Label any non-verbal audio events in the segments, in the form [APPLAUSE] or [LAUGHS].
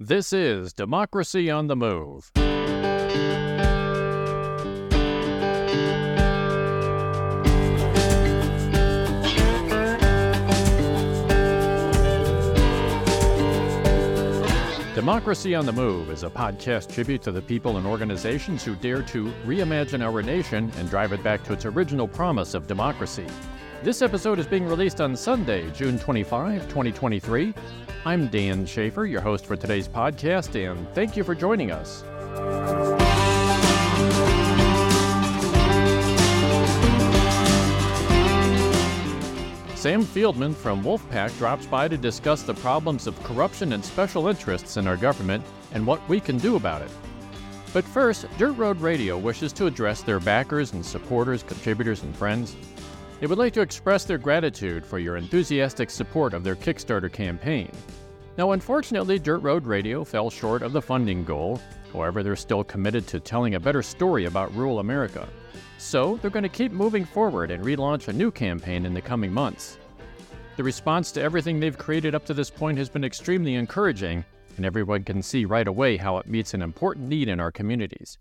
This is Democracy on the Move. Democracy on the Move is a podcast tribute to the people and organizations who dare to reimagine our nation and drive it back to its original promise of democracy. This episode is being released on Sunday, June 25, 2023. I'm Dan Schaefer, your host for today's podcast, and thank you for joining us. Sam Fieldman from Wolf-PAC drops by to discuss the problems of corruption and special interests in our government and what we can do about it. But first, Dirt Road Radio wishes to address their backers and supporters, contributors, and friends. They would like to express their gratitude for your enthusiastic support of their Kickstarter campaign. Now, unfortunately, Dirt Road Radio fell short of the funding goal. However, they're still committed to telling a better story about rural America. So, they're going to keep moving forward and relaunch a new campaign in the coming months. The response to everything they've created up to this point has been extremely encouraging, and everyone can see right away how it meets an important need in our communities.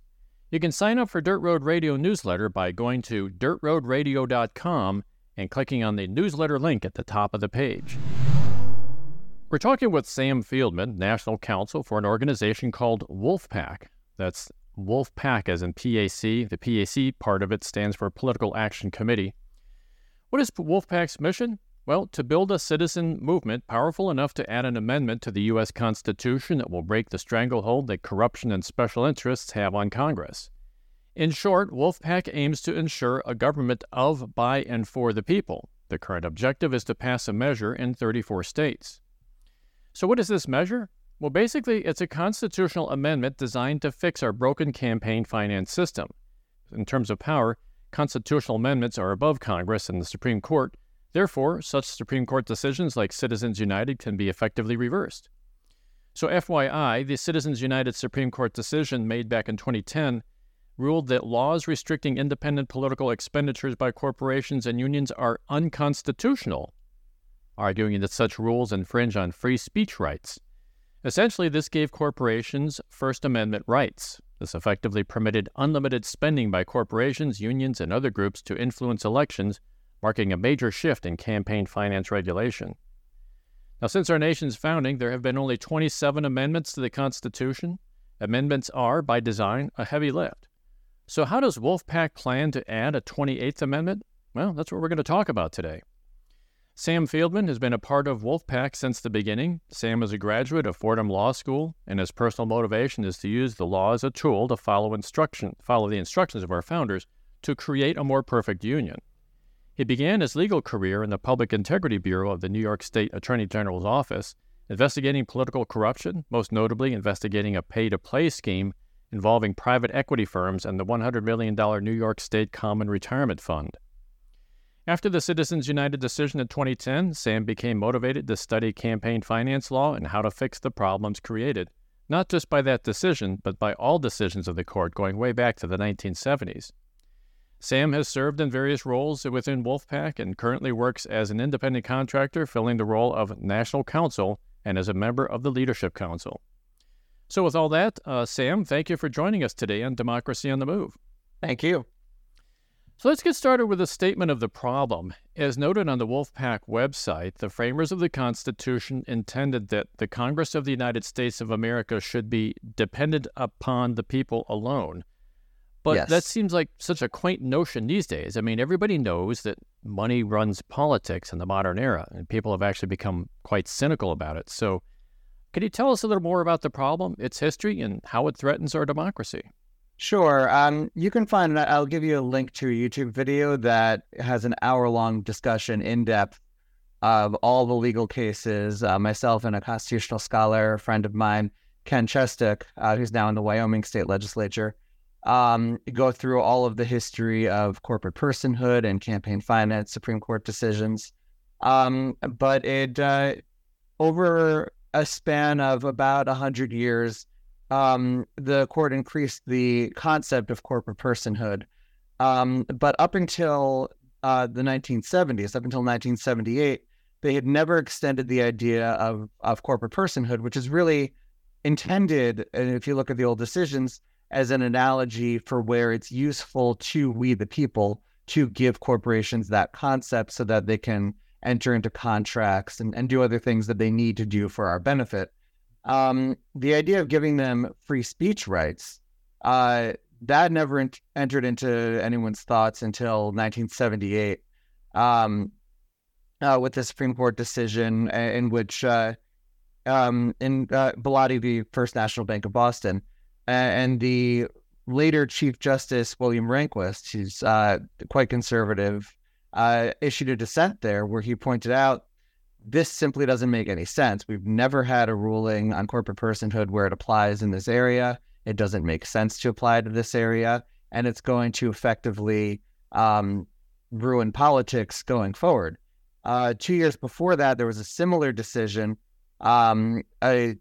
You can sign up for Dirt Road Radio newsletter by going to dirtroadradio.com and clicking on the newsletter link at the top of the page. We're talking with Sam Fieldman, National Counsel for an organization called Wolf-PAC. That's Wolf-PAC as in PAC. The PAC part of it stands for Political Action Committee. What is Wolf-PAC's mission? Well, to build a citizen movement powerful enough to add an amendment to the U.S. Constitution that will break the stranglehold that corruption and special interests have on Congress. In short, Wolf-PAC aims to ensure a government of, by, and for the people. The current objective is to pass a measure in 34 states. So, what is this measure? Well, basically, it's a constitutional amendment designed to fix our broken campaign finance system. In terms of power, constitutional amendments are above Congress and the Supreme Court. Therefore, such Supreme Court decisions like Citizens United can be effectively reversed. So, FYI, the Citizens United Supreme Court decision made back in 2010 ruled that laws restricting independent political expenditures by corporations and unions are unconstitutional, arguing that such rules infringe on free speech rights. Essentially, this gave corporations First Amendment rights. This effectively permitted unlimited spending by corporations, unions, and other groups to influence elections, marking a major shift in campaign finance regulation. Now, since our nation's founding, there have been only 27 amendments to the Constitution. Amendments are, by design, a heavy lift. So, how does Wolf-PAC plan to add a 28th Amendment? Well, that's what we're going to talk about today. Sam Fieldman has been a part of Wolf-PAC since the beginning. Sam is a graduate of Fordham Law School, and his personal motivation is to use the law as a tool to follow instruction, follow the instructions of our founders to create a more perfect union. He began his legal career in the Public Integrity Bureau of the New York State Attorney General's office, investigating political corruption, most notably investigating a pay-to-play scheme involving private equity firms and the $100 million New York State Common Retirement Fund. After the Citizens United decision in 2010, Sam became motivated to study campaign finance law and how to fix the problems created, not just by that decision, but by all decisions of the court going way back to the 1970s. Sam has served in various roles within Wolf-PAC and currently works as an independent contractor, filling the role of National Counsel and as a member of the Leadership Council. So, with all that, uh, Sam, thank you for joining us today on Democracy on the Move. Thank you. So let's get started with a statement of the problem. As noted on the Wolf-PAC website, the framers of the Constitution intended that the Congress of the United States of America should be dependent upon the people alone. But Yes. that seems like such a quaint notion these days. I mean, everybody knows that money runs politics in the modern era, and people have actually become quite cynical about it. So, can you tell us a little more about the problem, its history, and how it threatens our democracy? Sure. Um, you can find, I'll give you a link to a YouTube video that has an hour long discussion in depth of all the legal cases. Uh, myself and a constitutional scholar, a friend of mine, Ken Chestek, uh, who's now in the Wyoming state legislature, um, go through all of the history of corporate personhood and campaign finance, Supreme Court decisions. Um, but it, uh, over a span of about 100 years, um, the court increased the concept of corporate personhood. Um, but up until uh, the 1970s, up until 1978, they had never extended the idea of, of corporate personhood, which is really intended, and if you look at the old decisions, as an analogy for where it's useful to we the people to give corporations that concept so that they can enter into contracts and, and do other things that they need to do for our benefit. Um, the idea of giving them free speech rights, uh, that never ent- entered into anyone's thoughts until 1978 um, uh, with the Supreme Court decision in which, uh, um, in uh, Bellotti v. First National Bank of Boston, and the later Chief Justice William Rehnquist, who's uh, quite conservative, uh, issued a dissent there where he pointed out this simply doesn't make any sense. We've never had a ruling on corporate personhood where it applies in this area. It doesn't make sense to apply to this area, and it's going to effectively um, ruin politics going forward. Uh, two years before that, there was a similar decision. Um, a,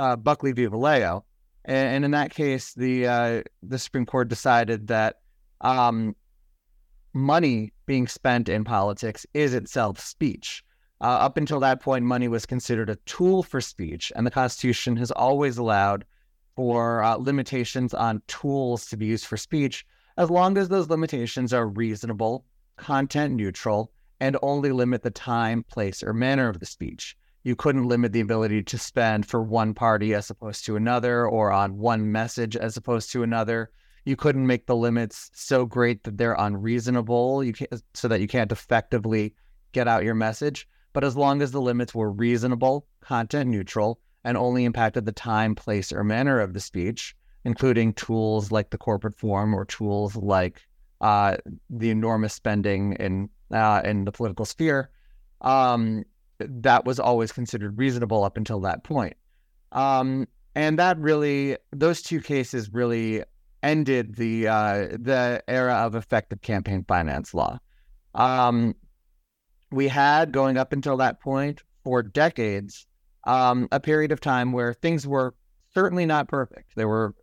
uh, Buckley v. Valeo, and, and, in that case, the uh, the Supreme Court decided that um, money being spent in politics is itself speech. Uh, up until that point, money was considered a tool for speech, and the Constitution has always allowed for uh, limitations on tools to be used for speech, as long as those limitations are reasonable, content neutral, and only limit the time, place, or manner of the speech. You couldn't limit the ability to spend for one party as opposed to another, or on one message as opposed to another. You couldn't make the limits so great that they're unreasonable you can't, so that you can't effectively get out your message. But as long as the limits were reasonable content neutral and only impacted the time place or manner of the speech including tools like the corporate form or tools like uh, the enormous spending in uh, in the political sphere um, that was always considered reasonable up until that point um, and that really those two cases really ended the uh, the era of effective campaign finance law. Um, we had going up until that point for decades um, a period of time where things were certainly not perfect. There were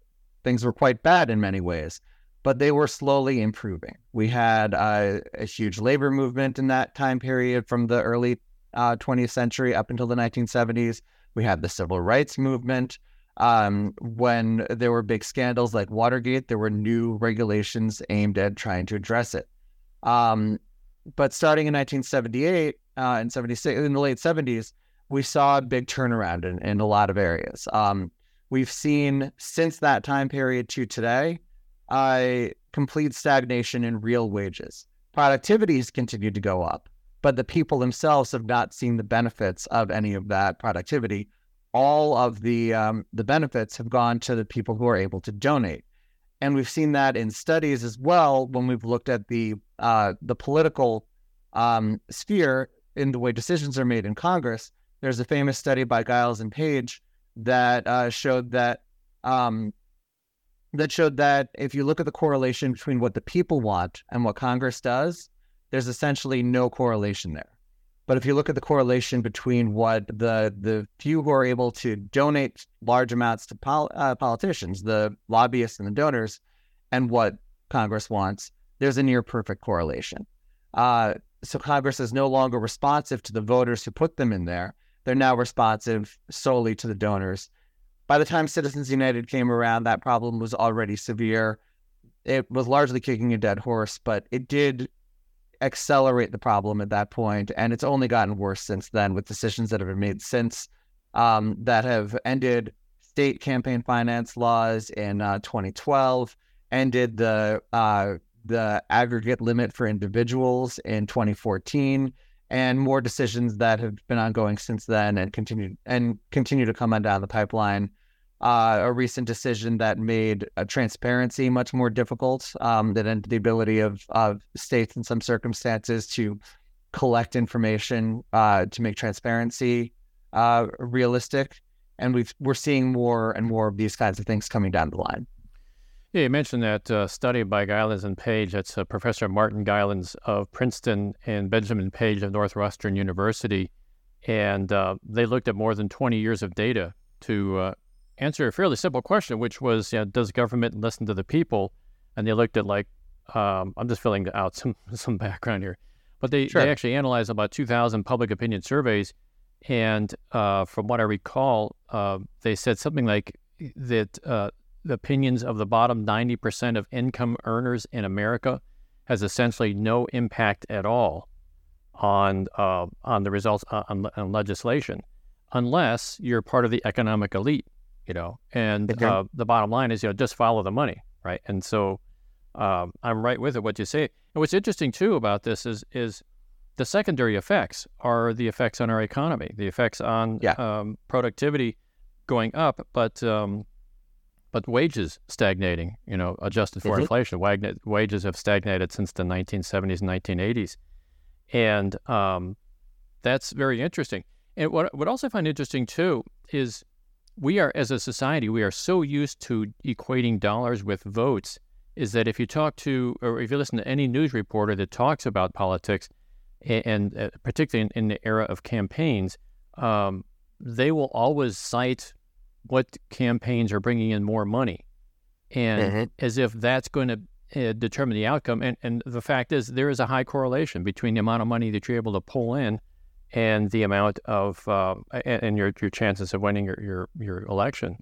things were quite bad in many ways, but they were slowly improving. We had uh, a huge labor movement in that time period from the early uh, 20th century up until the 1970s. We had the civil rights movement. Um, when there were big scandals like Watergate, there were new regulations aimed at trying to address it. Um, but starting in 1978 uh, and 76, in the late 70s, we saw a big turnaround in, in a lot of areas. Um, we've seen since that time period to today a complete stagnation in real wages. Productivity has continued to go up, but the people themselves have not seen the benefits of any of that productivity all of the um, the benefits have gone to the people who are able to donate, and we've seen that in studies as well when we've looked at the uh, the political um, sphere in the way decisions are made in Congress. There's a famous study by Gilens and Page that uh, showed that um, that showed that if you look at the correlation between what the people want and what Congress does, there's essentially no correlation there. But if you look at the correlation between what the the few who are able to donate large amounts to pol- uh, politicians, the lobbyists and the donors, and what Congress wants, there's a near perfect correlation. Uh, so Congress is no longer responsive to the voters who put them in there. They're now responsive solely to the donors. By the time Citizens United came around, that problem was already severe. It was largely kicking a dead horse, but it did accelerate the problem at that point, and it's only gotten worse since then with decisions that have been made since um, that have ended state campaign finance laws in uh, 2012, ended the uh, the aggregate limit for individuals in 2014, and more decisions that have been ongoing since then and continue and continue to come on down the pipeline uh, a recent decision that made uh, transparency much more difficult, um, the ability of, of states in some circumstances to collect information uh, to make transparency uh, realistic. And we've, we're seeing more and more of these kinds of things coming down the line. Yeah, you mentioned that uh, study by Gilens and Page. That's uh, Professor Martin Gilens of Princeton and Benjamin Page of Northwestern University. And they looked at more than 20 years of data to answer a fairly simple question, which was, you know, does government listen to the people? And they looked at like, um, I'm just filling out some [LAUGHS] some background here, but they, sure. they actually analyzed about 2,000 public opinion surveys, And uh, from what I recall, uh, they said something like that uh, the opinions of the bottom 90% of income earners in America has essentially no impact at all on uh, on the results uh, on, on, legislation, unless you're part of the economic elite, you know. And okay. uh, the bottom line is, you know, just follow the money, right? And so um, I'm right with it. What you say, and what's interesting too about this is is the secondary effects are the effects on our economy, the effects on yeah. um, productivity going up, but um, but wages stagnating, you know, adjusted for mm-hmm. inflation. wages have stagnated since the 1970s and 1980s. And um, that's very interesting. And what, what also I find interesting too is we are, as a society, we are so used to equating dollars with votes, is that if you talk to, or if you listen to any news reporter that talks about politics, and, and uh, particularly in, in, the era of campaigns, um, they will always cite what campaigns are bringing in more money, and mm-hmm. as if that's going to uh, determine the outcome. And and the fact is, there is a high correlation between the amount of money that you're able to pull in and the amount of uh, and, and, your your chances of winning your your, your election.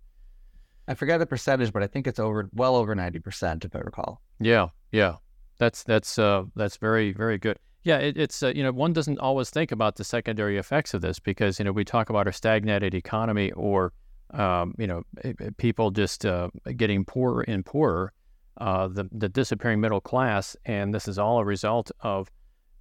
I forget the percentage, but I think it's over well over ninety percent, if I recall. Yeah, yeah, that's that's uh, that's very very good. Yeah, it, it's uh, you know one doesn't always think about the secondary effects of this because you know we talk about a stagnated economy or um, you know, eh, eh, people just uh, getting poorer and poorer, uh, the, the disappearing middle class. And this is all a result of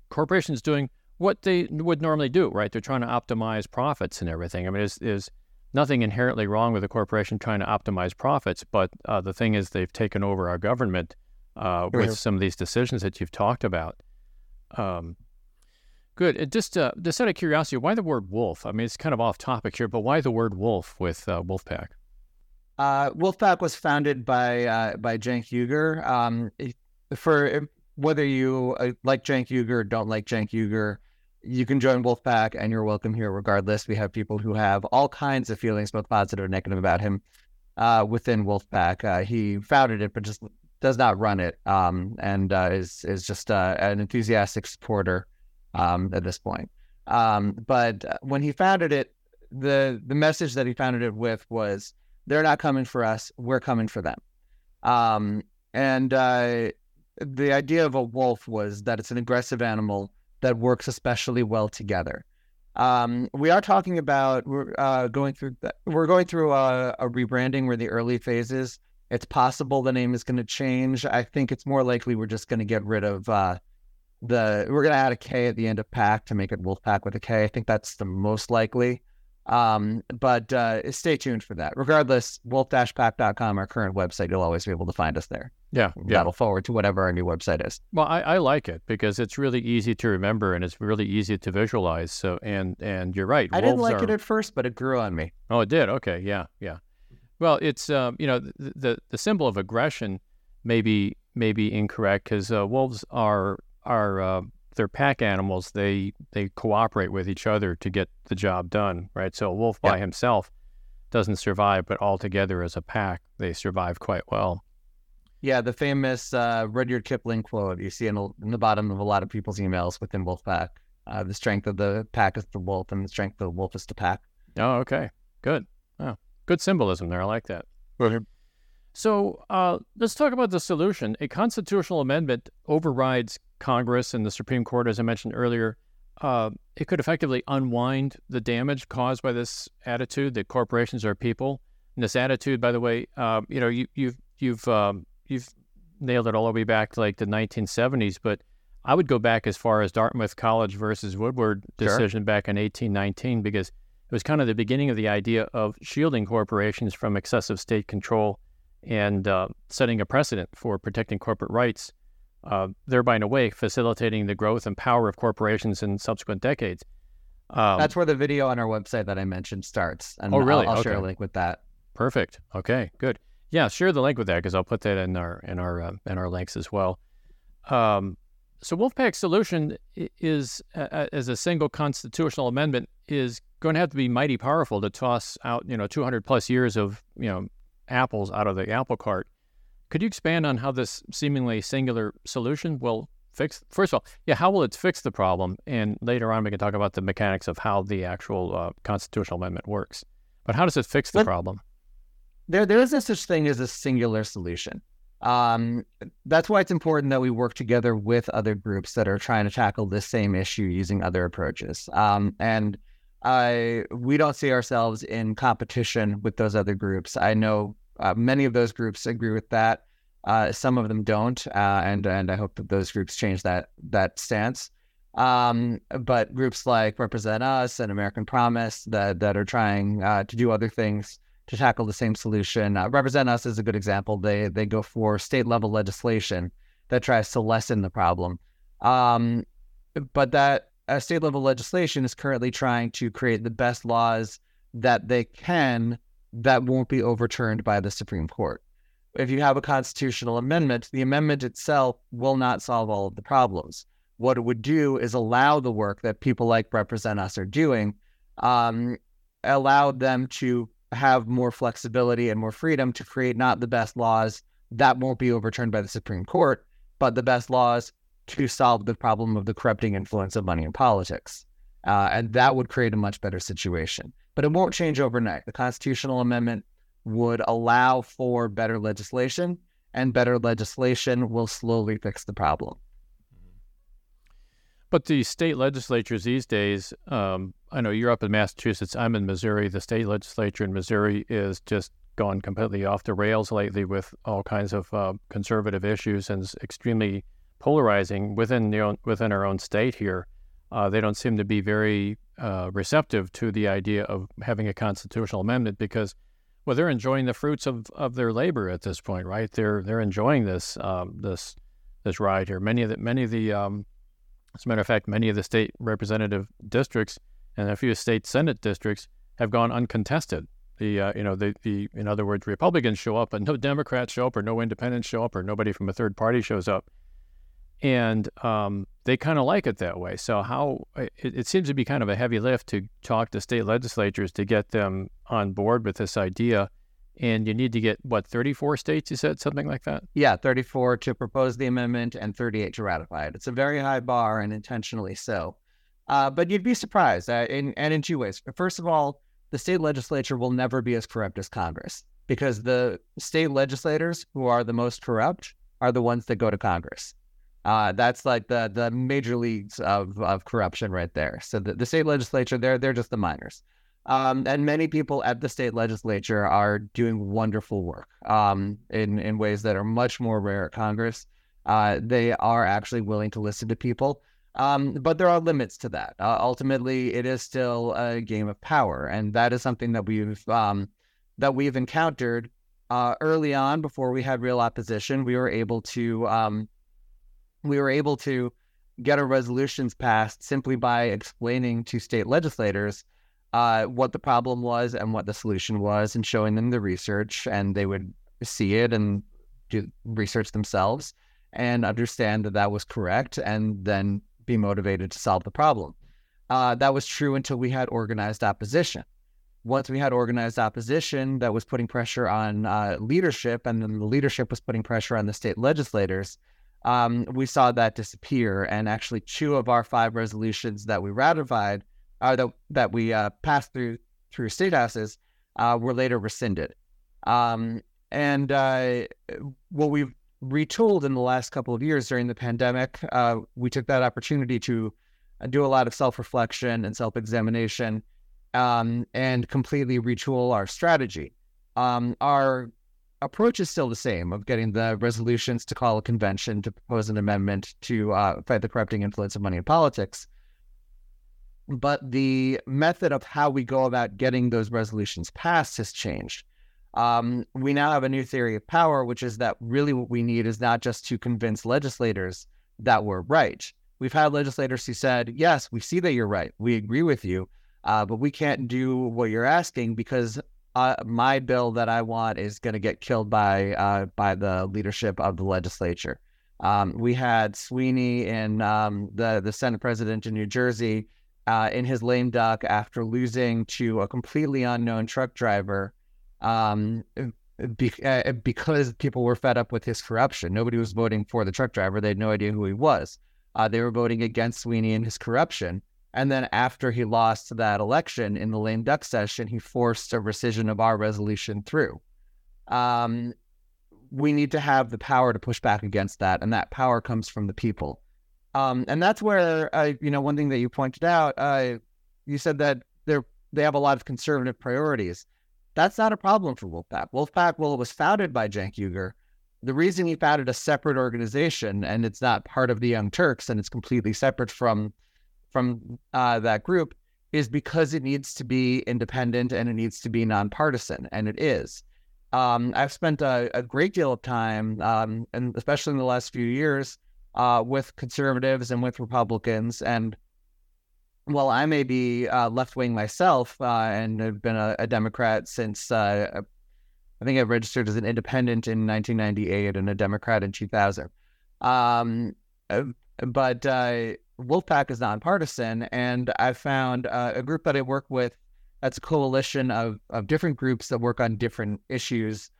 corporations doing what they would normally do, right? They're trying to optimize profits and everything. I mean, there's, there's nothing inherently wrong with a corporation trying to optimize profits, but uh, the thing is they've taken over our government uh, with some of these decisions that you've talked about. Um, Good. And just uh, just out of curiosity, why the word wolf? I mean, it's kind of off topic here, but why the word wolf with uh, Wolf-PAC? Uh, Wolf-PAC was founded by uh, by Cenk Uygur. Um, for whether you uh, like Cenk Uygur or don't like Cenk Uygur, you can join Wolf-PAC, and you're welcome here regardless. We have people who have all kinds of feelings, both positive and negative, about him uh, within Wolf-PAC. Uh, he founded it, but just does not run it, um, and uh, is is just uh, an enthusiastic supporter um, at this point. Um, but uh, when he founded it, the the message that he founded it with was, "They're not coming for us; we're coming for them." Um, and the idea of a wolf was that it's an aggressive animal that works especially well together. Um, we are talking about we're uh, going through we're going through a, a rebranding. We're the early phases. It's possible the name is going to change. I think it's more likely we're just going to get rid of uh, the we're gonna add a K at the end of pack to make it Wolfpack with a K. I think that's the most likely. Um, but uh, stay tuned for that. Regardless, wolf-pac.com, our current website, you'll always be able to find us there. Yeah, yeah. That'll forward to whatever our new website is. Well, I, I like it because it's really easy to remember and it's really easy to visualize. So, and and you're right. I didn't like are... it at first, but it grew on me. Oh, it did. Okay, yeah, yeah. Well, it's um, you know the, the the symbol of aggression may be may be incorrect because uh, wolves are are uh, they're pack animals. They they cooperate with each other to get the job done, right? So a wolf by himself doesn't survive, but all together as a pack, they survive quite well. Yeah, the famous uh, Rudyard Kipling quote you see in, in, the bottom of a lot of people's emails within Wolf-PAC. Uh, the strength of the pack is the wolf, and the strength of the wolf is the pack. Oh, okay, good. Oh, good symbolism there. I like that. So uh, let's talk about the solution. A constitutional amendment overrides Congress and the Supreme Court, as I mentioned earlier. Uh, it could effectively unwind the damage caused by this attitude that corporations are people. And this attitude, by the way, uh, you know, you, you've you've um, you've nailed it all the way back to like the 1970s, but I would go back as far as Dartmouth College versus Woodward decision sure. back in 1819 because it was kind of the beginning of the idea of shielding corporations from excessive state control and uh, setting a precedent for protecting corporate rights, uh, thereby, in a way, facilitating the growth and power of corporations in subsequent decades. Um, That's where the video on our website that I mentioned starts. And oh, really? I'll, I'll okay. share a link with that. Perfect. Okay, good. Yeah, share the link with that because I'll put that in our in our uh, in our links as well. Um, so Wolf-PAC's solution is, uh, as a single constitutional amendment, is going to have to be mighty powerful to toss out, you know, 200 plus years of, you know, apples out of the apple cart. Could you expand on how this seemingly singular solution will fix? First of all, yeah, how will it fix the problem? And later on, we can talk about the mechanics of how the actual uh, constitutional amendment works. But how does it fix the problem? There, there is no such thing as a singular solution. Um, that's why it's important that we work together with other groups that are trying to tackle this same issue using other approaches. Um, and I, we don't see ourselves in competition with those other groups. I know uh, many of those groups agree with that. Uh, some of them don't, uh, and and I hope that those groups change that that stance. Um, but groups like Represent Us and American Promise that that are trying uh, to do other things to tackle the same solution. Uh, Represent Us is a good example. They they go for state level legislation that tries to lessen the problem. Um, but that uh, state level legislation is currently trying to create the best laws that they can that won't be overturned by the Supreme Court. If you have a constitutional amendment, the amendment itself will not solve all of the problems. What it would do is allow the work that people like Represent Us are doing, um, allow them to have more flexibility and more freedom to create not the best laws that won't be overturned by the Supreme Court, but the best laws to solve the problem of the corrupting influence of money in politics. Uh, and that would create a much better situation. But it won't change overnight. The constitutional amendment would allow for better legislation, and better legislation will slowly fix the problem. But the state legislatures these days, um, I know you're up in Massachusetts, I'm in Missouri. The state legislature in Missouri is just gone completely off the rails lately with all kinds of uh, conservative issues and is extremely polarizing within the own, within our own state here. Uh, they don't seem to be very uh, receptive to the idea of having a constitutional amendment because, well, they're enjoying the fruits of, of their labor at this point, right? They're they're enjoying this um, this this ride here. Many of the many of the um, as a matter of fact, many of the state representative districts and a few state senate districts have gone uncontested. The uh, you know the the in other words, Republicans show up, and no Democrats show up, or no Independents show up, or nobody from a third party shows up, and um, they kind of like it that way. So how it, it seems to be kind of a heavy lift to talk to state legislatures to get them on board with this idea and you need to get what 34 states you said something like that? Yeah 34 to propose the amendment and 38 to ratify it. It's a very high bar and intentionally so. Uh, but you'd be surprised uh, in, and in two ways. First of all the state legislature will never be as corrupt as congress because the state legislators who are the most corrupt are the ones that go to congress. Uh, that's like the the major leagues of, of corruption right there. So the, the state legislature they're they're just the minors um, and many people at the state legislature are doing wonderful work um, in in ways that are much more rare at Congress. Uh, they are actually willing to listen to people, um, but there are limits to that. Uh, ultimately, it is still a game of power, and that is something that we've um, that we've encountered uh, early on before we had real opposition. We were able to um, we were able to get our resolutions passed simply by explaining to state legislators uh, what the problem was and what the solution was and showing them the research and they would see it and do research themselves and understand that that was correct and then be motivated to solve the problem. Uh, that was true until we had organized opposition. Once we had organized opposition that was putting pressure on uh, leadership, and then the leadership was putting pressure on the state legislators, um, we saw that disappear. And actually, two of our five resolutions that we ratified uh, that that we uh, passed through through state houses uh, were later rescinded. Um, and uh, what we've retooled in the last couple of years during the pandemic, uh, we took that opportunity to do a lot of self reflection and self examination um, and completely retool our strategy. Um, our approach is still the same of getting the resolutions to call a convention to propose an amendment to uh, fight the corrupting influence of money in politics but the method of how we go about getting those resolutions passed has changed. Um, we now have a new theory of power, which is that really what we need is not just to convince legislators that we're right. We've had legislators who said, Yes, we see that you're right. We agree with you, uh, but we can't do what you're asking because uh, my bill that I want is going to get killed by uh, by the leadership of the legislature. Um, we had Sweeney in um, the the Senate president in New Jersey uh, in his lame duck after losing to a completely unknown truck driver um, be, uh, because people were fed up with his corruption. Nobody was voting for the truck driver; they had no idea who he was. Uh, they were voting against Sweeney and his corruption. And then after he lost that election in the lame duck session, he forced a rescission of our resolution through. Um, we need to have the power to push back against that, and that power comes from the people. Um, and that's where, uh, you know, one thing that you pointed out, uh, you said that they're they have a lot of conservative priorities. That's not a problem for Wolf-PAC. Wolf-PAC, well, it was founded by Cenk Uygur. The reason he founded a separate organization and it's not part of the Young Turks and it's completely separate from from uh, that group is because it needs to be independent and it needs to be nonpartisan, and it is. Um, I've spent a, a, great deal of time, um, and especially in the last few years, uh, with conservatives and with Republicans, and while I may be uh, left wing myself uh, and have been a, a Democrat since uh, I think I registered as an independent in 1998 and a Democrat in 2000. Um, uh, but uh, Wolf-PAC is nonpartisan, and I found a group that I work with that's a coalition of, of different groups that work on different issues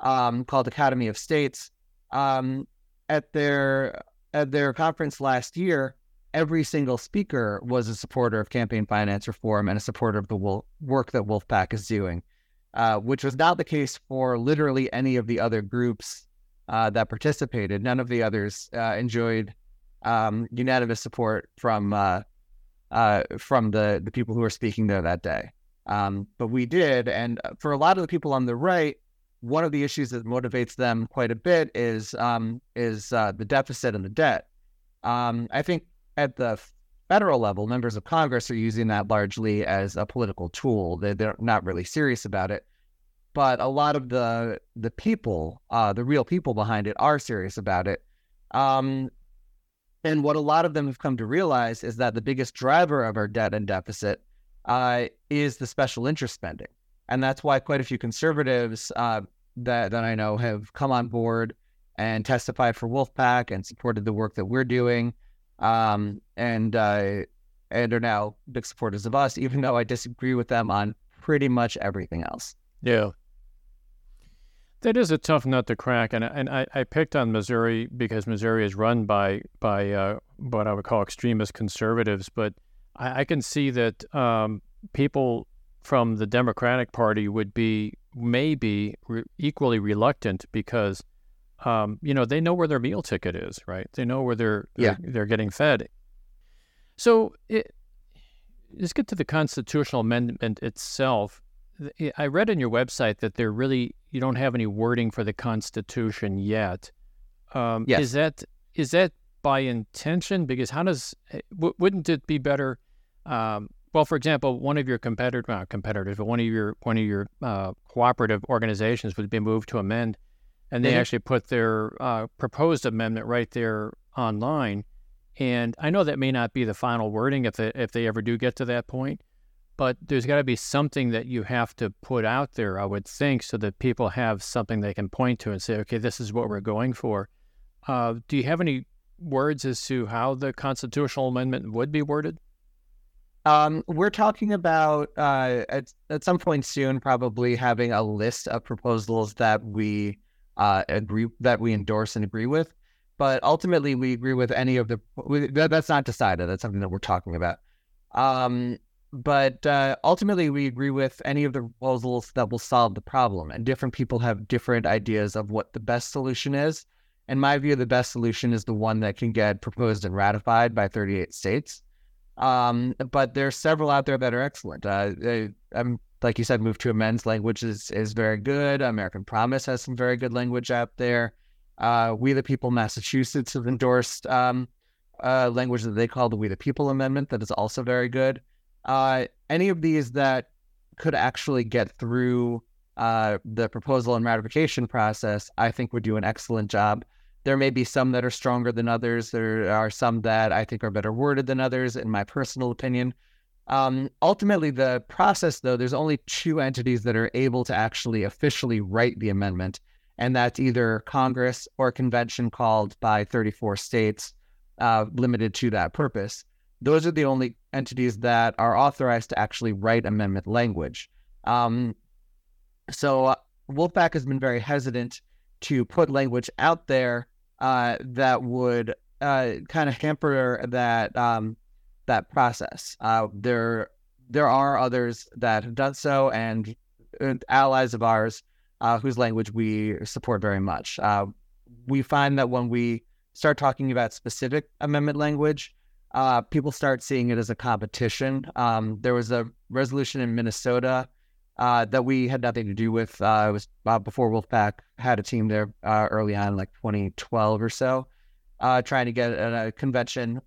um, called Academy of States. Um, at their at their conference last year, every single speaker was a supporter of campaign finance reform and a supporter of the work that Wolf-PAC is doing, uh, which was not the case for literally any of the other groups uh, that participated. None of the others uh, enjoyed um, unanimous support from uh, uh, from the the people who were speaking there that day. Um, but we did, and for a lot of the people on the right, one of the issues that motivates them quite a bit is um, is the deficit and the debt. Um, I think at the federal level, members of Congress are using that largely as a political tool. They, they're not really serious about it. But a lot of the the people, uh, the real people behind it, are serious about it. Um, and what a lot of them have come to realize is that the biggest driver of our debt and deficit uh, is the special interest spending, and that's why quite a few conservatives uh, that that I know have come on board and testified for Wolf-PAC and supported the work that we're doing um, and uh, and are now big supporters of us, even though I disagree with them on pretty much everything else. Yeah. That is a tough nut to crack, and and I, I picked on Missouri because Missouri is run by by uh, what I would call extremist conservatives, but I, I can see that um, people from the Democratic Party would be maybe re- equally reluctant because um, you know, they know where their meal ticket is, right? They know where they're they're, yeah. they're getting fed. So it, let's get to the constitutional amendment itself. I read on your website that there really you don't have any wording for the Constitution yet. Um, yes. Is that is that by intention? Because how does eh, w- wouldn't it be better? Um, well, for example, one of your competitor competitors, but one of your one of your uh, cooperative organizations would be Move to Amend and they mm-hmm. actually put their uh, proposed amendment right there online. And I know that may not be the final wording if they, if they ever do get to that point, but there's got to be something that you have to put out there, I would think, so that people have something they can point to and say, okay, this is what we're going for. Uh, do you have any words as to how the constitutional amendment would be worded? Um, we're talking about uh, at at some point soon, probably having a list of proposals that we uh, agree that we endorse and agree with. But ultimately, we agree with any of the. We, that, that's not decided. That's something that we're talking about. Um, but uh, ultimately, we agree with any of the proposals that will solve the problem. And different people have different ideas of what the best solution is. In my view, the best solution is the one that can get proposed and ratified by 38 states. Um, but there's several out there that are excellent. Uh, I'm like you said, Move to Amend's language is, is very good. American Promise has some very good language out there. Uh, we the People Massachusetts have endorsed um, language that they call the We the People Amendment that is also very good. Uh, any of these that could actually get through uh, the proposal and ratification process, I think would do an excellent job. There may be some that are stronger than others. There are some that I think are better worded than others, in my personal opinion. Um, ultimately, the process, though, there's only two entities that are able to actually officially write the amendment, and that's either Congress or a convention called by 34 states, uh, limited to that purpose. Those are the only entities that are authorized to actually write amendment language. Um, so Wolf-PAC has been very hesitant to put language out there uh, that would uh, kind of hamper that um, that process. Uh, there there are others that have done so, and uh, allies of ours uh, whose language we support very much. Uh, we find that when we start talking about specific amendment language, people start seeing it as a competition. Um, there was a resolution in Minnesota uh, that we had nothing to do with. Uh, it was uh, before Wolf-PAC had a team there uh, early on, like 2012 or so, uh, trying to get a, a, convention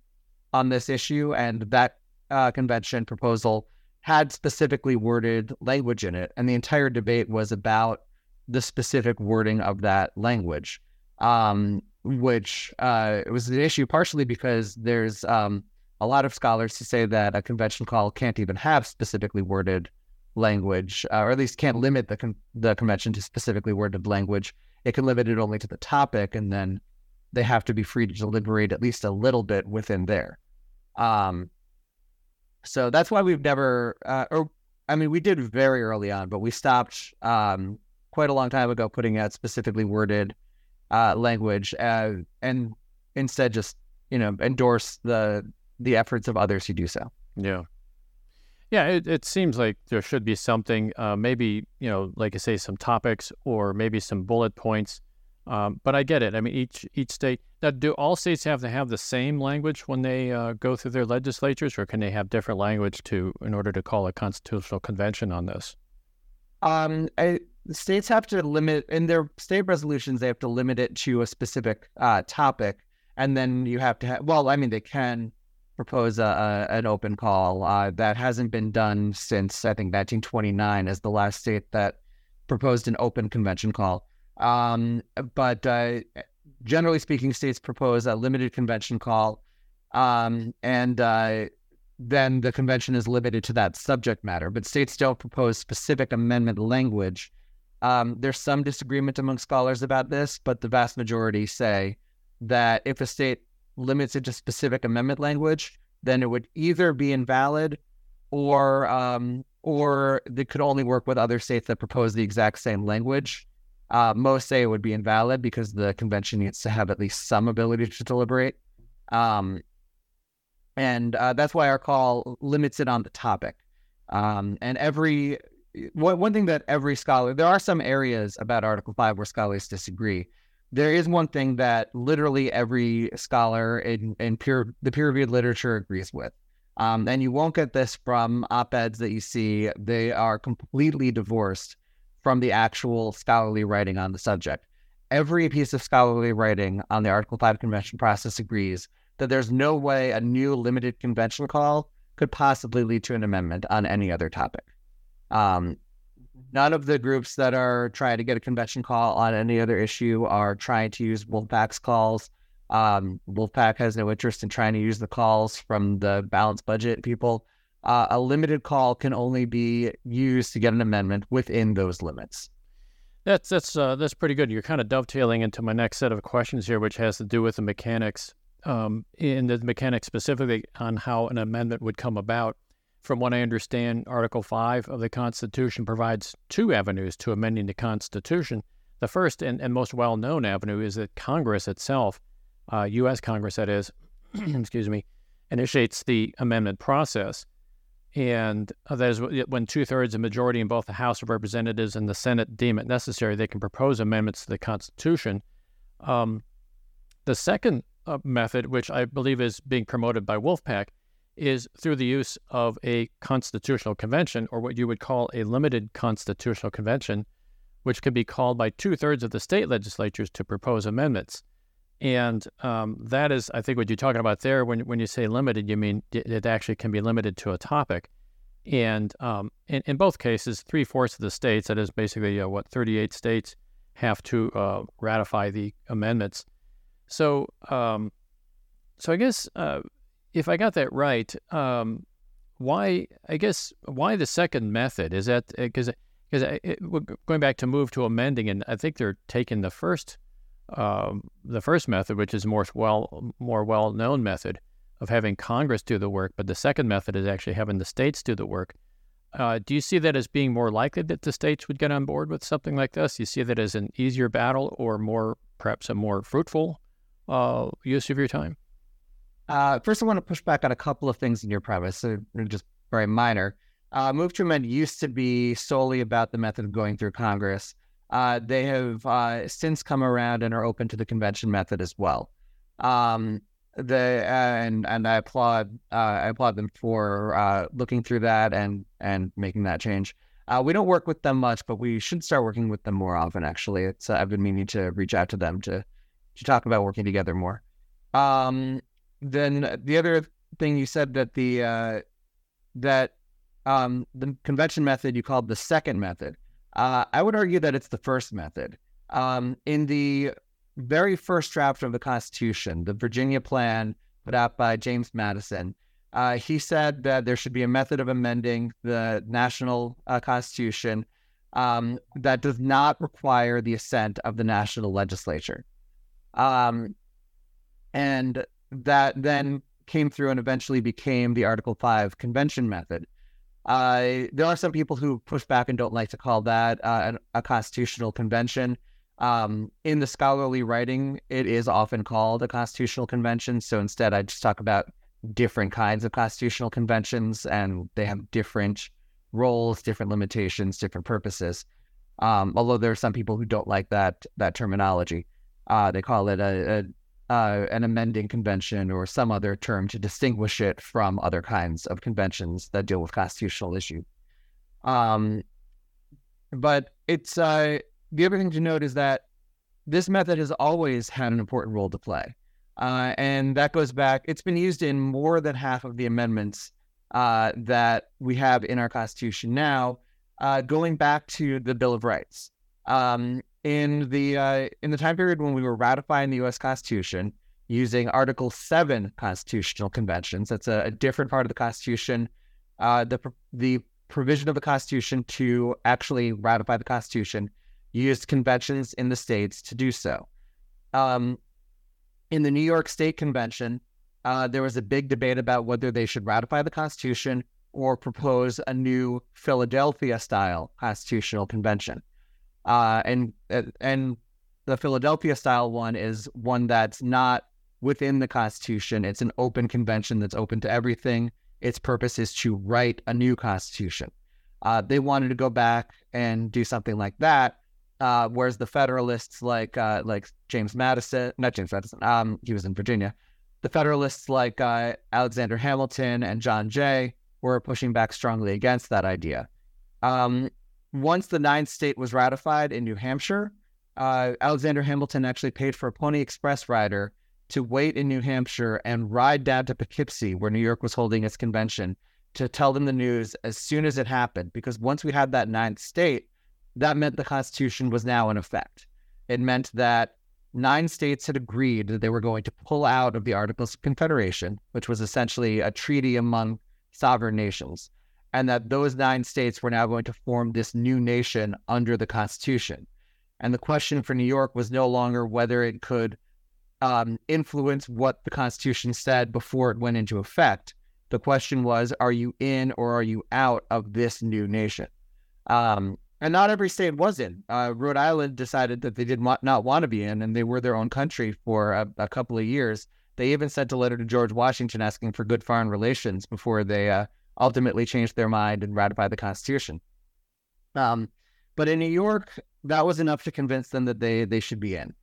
on this issue. And that uh, convention proposal had specifically worded language in it. And the entire debate was about the specific wording of that language, um, which was an issue partially because there's um, a lot of scholars who say that a convention call can't even have specifically worded language, uh, or at least can't limit the con- the convention to specifically worded language. It can limit it only to the topic, and then they have to be free to deliberate at least a little bit within there. Um, so that's why we've never, uh, or I mean, we did very early on, but we stopped um, quite a long time ago putting out specifically worded uh, language, uh, and instead just you know endorse the the efforts of others who do so. Yeah. Yeah, it, it seems like there should be something, uh, maybe, you know, like I say, some topics or maybe some bullet points. Um, but I get it. I mean, each each state. Now, do all states have to have the same language when they uh, go through their legislatures, or can they have different language to in order to call a constitutional convention on this? Um, I, states have to limit in their state resolutions. They have to limit it to a specific uh, topic, and then you have to have. Well, I mean, they can propose a, a, an open call. Uh, that hasn't been done since I think 1929 as the last state that proposed an open convention call. Um, but uh, generally speaking, states propose a limited convention call, um, and uh, then the convention is limited to that subject matter. But states don't propose specific amendment language. Um, there's some disagreement among scholars about this, but the vast majority say that if a state limits it to specific amendment language, then it would either be invalid or um, or it could only work with other states that propose the exact same language. Uh, most say it would be invalid because the convention needs to have at least some ability to deliberate. Um, and uh, that's why our call limits it on the topic. Um, and every one, one thing that every scholar, there are some areas about Article 5 where scholars disagree there is one thing that literally every scholar in, in peer the peer reviewed literature agrees with. Um, and you won't get this from op eds that you see. They are completely divorced from the actual scholarly writing on the subject. Every piece of scholarly writing on the Article 5 convention process agrees that there's no way a new limited convention call could possibly lead to an amendment on any other topic. Um, None of the groups that are trying to get a convention call on any other issue are trying to use Wolf-PAC's calls. Um, Wolf-PAC has no interest in trying to use the calls from the balanced budget people. Uh, a limited call can only be used to get an amendment within those limits. That's that's uh, that's pretty good. You're kind of dovetailing into my next set of questions here, which has to do with the mechanics, um, in the mechanics specifically on how an amendment would come about. From what I understand, Article 5 of the Constitution provides two avenues to amending the Constitution. The first and, and most well known avenue is that Congress itself, uh, U.S. Congress, that is, [CLEARS THROAT] excuse me, initiates the amendment process. And uh, that is when two thirds of majority in both the House of Representatives and the Senate deem it necessary, they can propose amendments to the Constitution. Um, the second uh, method, which I believe is being promoted by Wolf-PAC, is through the use of a constitutional convention, or what you would call a limited constitutional convention, which can be called by two thirds of the state legislatures to propose amendments. And um, that is, I think, what you're talking about there. When, when you say limited, you mean it actually can be limited to a topic. And um, in, in both cases, three fourths of the states, that is basically uh, what, 38 states, have to uh, ratify the amendments. So, um, so I guess uh, if I got that right, um, why? I guess why the second method is that because uh, because going back to move to amending, and I think they're taking the first um, the first method, which is more well more well known method of having Congress do the work, but the second method is actually having the states do the work. Uh, do you see that as being more likely that the states would get on board with something like this? You see that as an easier battle or more, perhaps a more fruitful uh, use of your time? Uh, first, I want to push back on a couple of things in your premise. So just very minor. Uh, Move to Amend used to be solely about the method of going through Congress. Uh, they have uh, since come around and are open to the convention method as well. Um, the and and I applaud uh, I applaud them for uh, looking through that and and making that change. We don't work with them much, but we should start working with them more often. Actually, it's I've been meaning to reach out to them to to talk about working together more. Um, then the other thing you said that the uh, that um, the convention method you called the second method. Uh, I would argue that it's the first method. Um, in the very first draft of the Constitution, the Virginia Plan put out by James Madison, uh, he said that there should be a method of amending the national uh, Constitution um, that does not require the assent of the national legislature. Um, and that then came through and eventually became the Article 5 convention method. Uh, there are some people who push back and don't like to call that uh, a constitutional convention. Um, in the scholarly writing, it is often called a constitutional convention. So instead, I just talk about different kinds of constitutional conventions, and they have different roles, different limitations, different purposes. Um, although there are some people who don't like that that terminology. Uh, they call it a, a uh, an amending convention or some other term to distinguish it from other kinds of conventions that deal with constitutional issues. Um, but it's uh, the other thing to note is that this method has always had an important role to play. Uh, and that goes back, it's been used in more than half of the amendments uh, that we have in our Constitution now, uh, going back to the Bill of Rights. Um, in the uh, in the time period when we were ratifying the U.S. Constitution using Article Seven constitutional conventions. That's a, a different part of the Constitution. Uh, the the provision of the Constitution to actually ratify the Constitution used conventions in the states to do so. Um, in the New York State Convention, uh, there was a big debate about whether they should ratify the Constitution or propose a new Philadelphia style constitutional convention. Uh, and and the Philadelphia style one is one that's not within the Constitution. It's an open convention that's open to everything. Its purpose is to write a new Constitution. Uh, they wanted to go back and do something like that, uh, whereas the Federalists, like uh, like James Madison, not James Madison, um, he was in Virginia. The Federalists, like uh, Alexander Hamilton and John Jay, were pushing back strongly against that idea. Um, once the ninth state was ratified in New Hampshire, uh, Alexander Hamilton actually paid for a Pony Express rider to wait in New Hampshire and ride down to Poughkeepsie, where New York was holding its convention, to tell them the news as soon as it happened. Because once we had that ninth state, that meant the Constitution was now in effect. It meant that nine states had agreed that they were going to pull out of the Articles of Confederation, which was essentially a treaty among sovereign nations and that those nine states were now going to form this new nation under the Constitution. And the question for New York was no longer whether it could um, influence what the Constitution said before it went into effect. The question was, are you in or are you out of this new nation? Um, and not every state was in. Uh, Rhode Island decided that they did not, want to be in, and they were their own country for a, a, couple of years. They even sent a letter to George Washington asking for good foreign relations before they uh, ultimately changed their mind and ratified the Constitution. Um, but in New York, that was enough to convince them that they they should be in.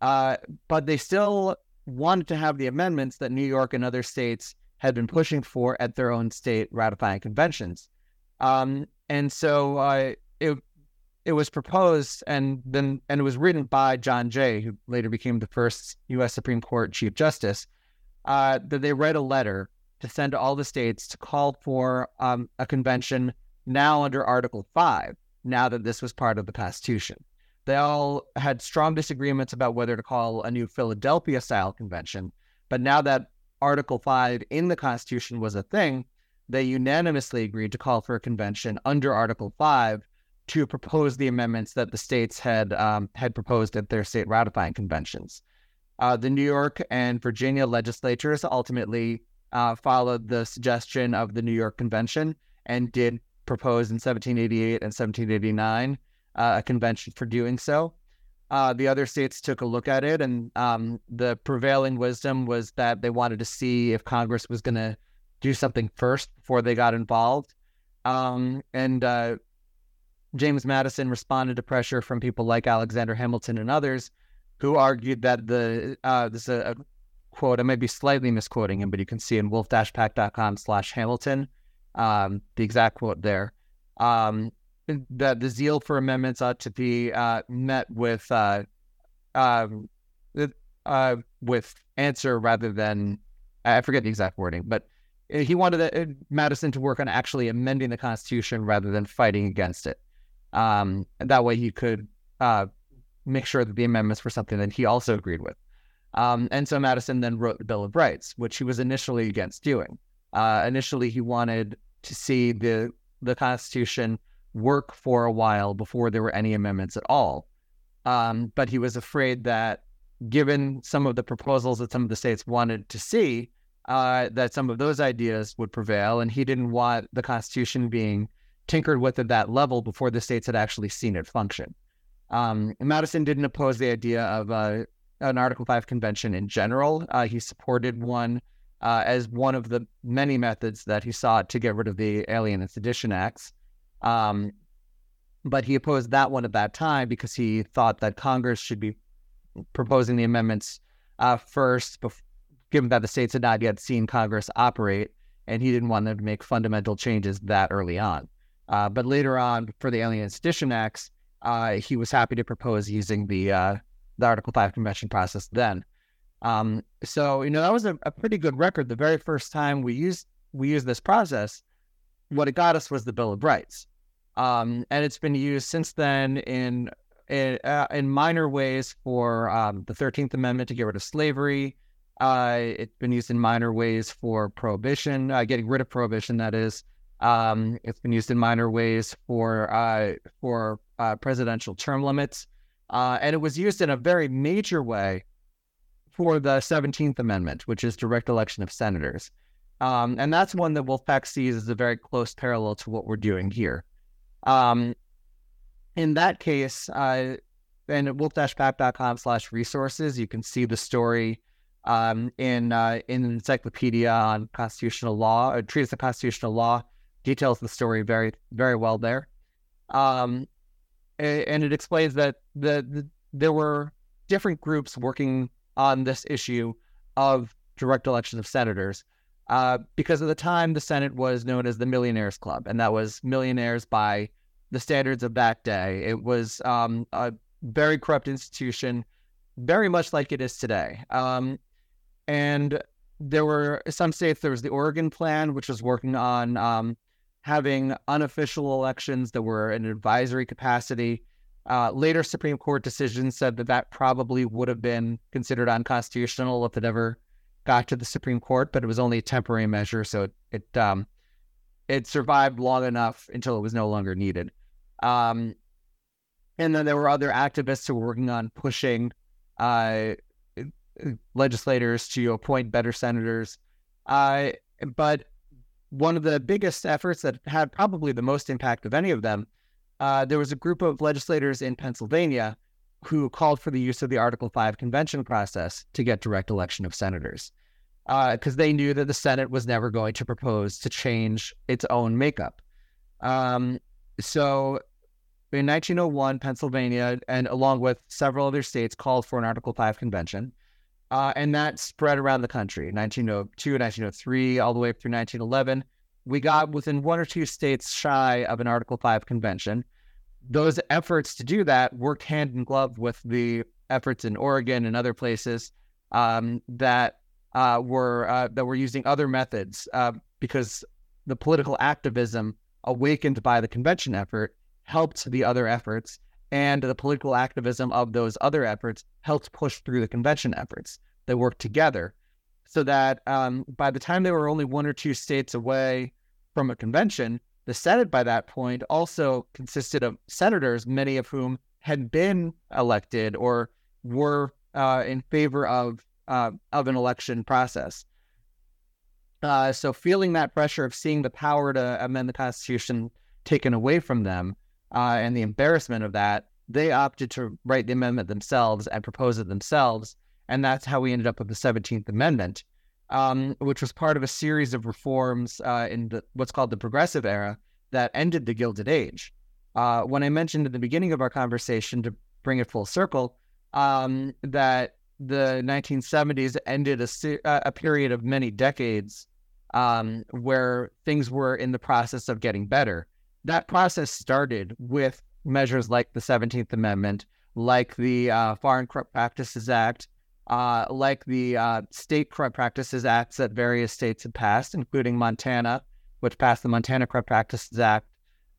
Uh, but they still wanted to have the amendments that New York and other states had been pushing for at their own state ratifying conventions. Um, and so uh, it it was proposed and then and it was written by John Jay, who later became the first U.S. Supreme Court Chief Justice. Uh, that they read a letter to send all the states to call for um, a convention now under Article 5, now that this was part of the Constitution. They all had strong disagreements about whether to call a new Philadelphia style convention, but now that Article 5 in the Constitution was a thing, they unanimously agreed to call for a convention under Article 5 to propose the amendments that the states had um, had proposed at their state ratifying conventions. Uh, the New York and Virginia legislatures ultimately uh, followed the suggestion of the New York Convention and did propose in 1788 and 1789 uh, a convention for doing so. Uh, the other states took a look at it, and um, the prevailing wisdom was that they wanted to see if Congress was going to do something first before they got involved. Um, and uh, James Madison responded to pressure from people like Alexander Hamilton and others who argued that the uh, this is a, a, quote I may be slightly misquoting him, but you can see in wolf-pac.com slash Hamilton um, the exact quote there. Um, that the zeal for amendments ought to be uh, met with uh, um, uh, with answer rather than I forget the exact wording, but he wanted uh, Madison to work on actually amending the Constitution rather than fighting against it. Um, that way he could uh, make sure that the amendments were something that he also agreed with. Um, and so Madison then wrote the Bill of Rights, which he was initially against doing. Uh, initially, he wanted to see the the Constitution work for a while before there were any amendments at all. Um, but he was afraid that, given some of the proposals that some of the states wanted to see, uh, that some of those ideas would prevail, and he didn't want the Constitution being tinkered with at that level before the states had actually seen it function. Um, Madison didn't oppose the idea of uh, an Article 5 convention in general. Uh, he supported one uh, as one of the many methods that he sought to get rid of the Alien and Sedition Acts. Um, but he opposed that one at that time because he thought that Congress should be proposing the amendments uh, first, bef- given that the states had not yet seen Congress operate, and he didn't want them to make fundamental changes that early on. Uh, but later on, for the Alien and Sedition Acts, uh, he was happy to propose using the uh, the Article Five convention process then. Um, so you know that was a, a, pretty good record. The very first time we used we used this process, what it got us was the Bill of Rights, um, and it's been used since then in in, uh, in minor ways for um, the Thirteenth Amendment to get rid of slavery. Uh, it's been used in minor ways for prohibition, uh, getting rid of prohibition. That is, um, it's been used in minor ways for uh, for uh, presidential term limits, uh, and it was used in a very major way for the Seventeenth Amendment, which is direct election of senators. Um, and that's one that Wolf-PAC sees as a very close parallel to what we're doing here. Um, in that case, uh, and at wolf-pac.com slash resources, you can see the story um, in uh, in an encyclopedia on constitutional law, a treatise of constitutional law, details the story very very well there. Um, and it explains that the, the there were different groups working on this issue of direct election of senators uh, because at the time the Senate was known as the Millionaires Club, and that was millionaires by the standards of that day. It was um, a very corrupt institution, very much like it is today. Um, and there were some states. There was the Oregon Plan, which was working on um, having unofficial elections that were in advisory capacity. Uh, later Supreme Court decisions said that that probably would have been considered unconstitutional if it ever got to the Supreme Court, but it was only a temporary measure, so it it, um, it survived long enough until it was no longer needed. Um, and then there were other activists who were working on pushing uh, legislators to appoint better senators. Uh, but one of the biggest efforts that had probably the most impact of any of them, uh, there was a group of legislators in Pennsylvania who called for the use of the Article 5 convention process to get direct election of senators because uh, they knew that the Senate was never going to propose to change its own makeup. Um, so in 1901, Pennsylvania, and along with several other states, called for an Article 5 convention. Uh, and that spread around the country 1902, 1903, all the way up through 1911. We got within one or two states shy of an Article 5 convention those efforts to do that worked hand in glove with the efforts in Oregon and other places um, that uh, were uh, that were using other methods uh, because the political activism awakened by the convention effort helped the other efforts, and the political activism of those other efforts helped push through the convention efforts. They worked together, so that um, by the time they were only one or two states away from a convention, the Senate by that point also consisted of senators, many of whom had been elected or were uh, in favor of uh, of an election process. Uh, so, feeling that pressure of seeing the power to amend the Constitution taken away from them uh, and the embarrassment of that, they opted to write the amendment themselves and propose it themselves. And that's how we ended up with the 17th Amendment, um, which was part of a series of reforms uh, in the, what's called the Progressive Era that ended the Gilded Age. Uh, when I mentioned at the beginning of our conversation, to bring it full circle, um, that the 1970s ended a, a period of many decades um, where things were in the process of getting better. That process started with measures like the 17th Amendment, like the uh, Foreign Corrupt Practices Act, uh, like the uh, State Corrupt Practices Acts that various states had passed, including Montana, which passed the Montana Corrupt Practices Act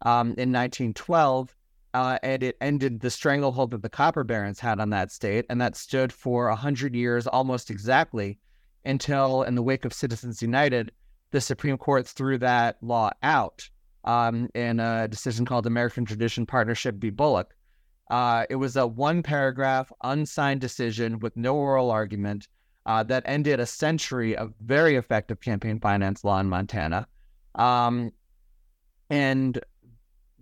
um, in 1912. Uh, and it ended the stranglehold that the copper barons had on that state. And that stood for 100 years almost exactly until, in the wake of Citizens United, the Supreme Court threw that law out um, in a decision called American Tradition Partnership v. Bullock. Uh, it was a one paragraph, unsigned decision with no oral argument uh, that ended a century of very effective campaign finance law in Montana. Um, and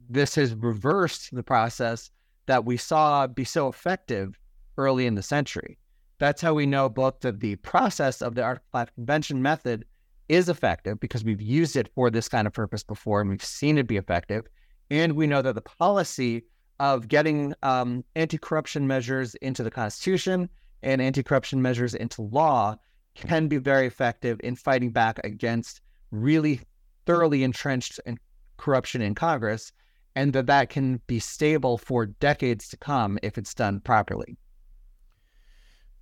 this has reversed the process that we saw be so effective early in the century. That's how we know both that the process of the Article 5 Convention method is effective because we've used it for this kind of purpose before and we've seen it be effective. And we know that the policy of getting um, anti corruption measures into the Constitution and anti corruption measures into law can be very effective in fighting back against really thoroughly entrenched corruption in Congress, and that that can be stable for decades to come if it's done properly.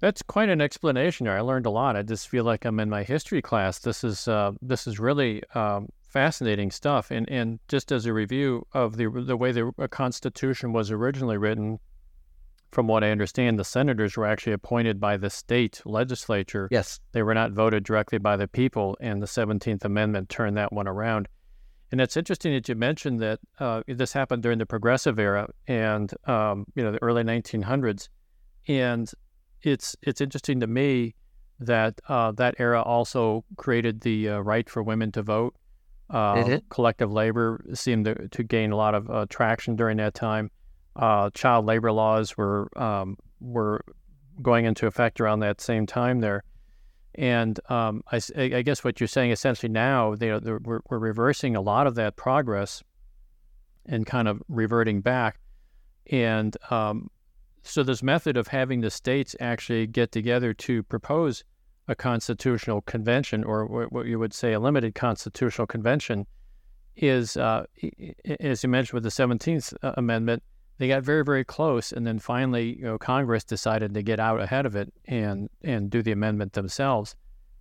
That's quite an explanation. I learned a lot. I just feel like I'm in my history class. This is uh, this is really um, fascinating stuff. And and just as a review of the the way the Constitution was originally written, from what I understand, the senators were actually appointed by the state legislature. Yes, they were not voted directly by the people, and the Seventeenth Amendment turned that one around. And it's interesting that you mentioned that uh, this happened during the Progressive era and um, you know the early 1900s, and it's it's interesting to me that uh, that era also created the uh, right for women to vote. Uh, collective labor seemed to, to, gain a lot of uh, traction during that time. Uh, child labor laws were um, were going into effect around that same time there. And um, I, I, guess what you're saying essentially now, they, we're, we're reversing a lot of that progress and kind of reverting back. And um, so this method of having the states actually get together to propose a constitutional convention, or what you would say a limited constitutional convention, is, uh, as you mentioned with the 17th uh, Amendment, they got very, very close, and then finally, you know, Congress decided to get out ahead of it and and do the amendment themselves.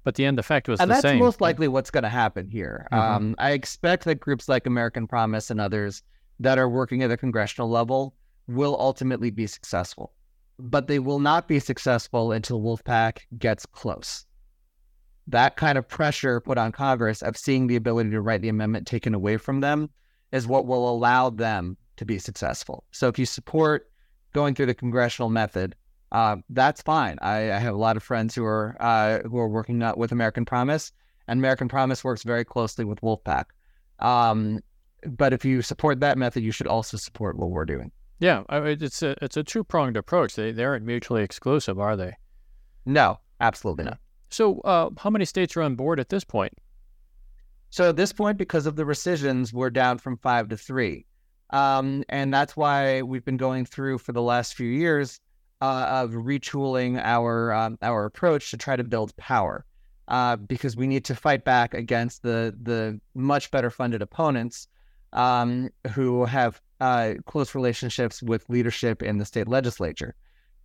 But the end effect was and the that's same. most likely what's going to happen here. Mm-hmm. Um, I expect that groups like American Promise and others that are working at the congressional level will ultimately be successful, but they will not be successful until Wolf-PAC gets close. That kind of pressure put on Congress of seeing the ability to write the amendment taken away from them is what will allow them to be successful. So if you support going through the congressional method, uh, that's fine. I, I, have a lot of friends who are uh, who are working with American Promise, and American Promise works very closely with Wolf-PAC. Um, but if you support that method, you should also support what we're doing. Yeah, it's a it's a two pronged approach. They they aren't mutually exclusive, are they? No, absolutely not. So, uh, how many states are on board at this point? So at this point, because of the rescissions, we're down from five to three, um, and that's why we've been going through for the last few years uh, of retooling our um, our approach to try to build power, uh, because we need to fight back against the the much better funded opponents um, who have uh, close relationships with leadership in the state legislature.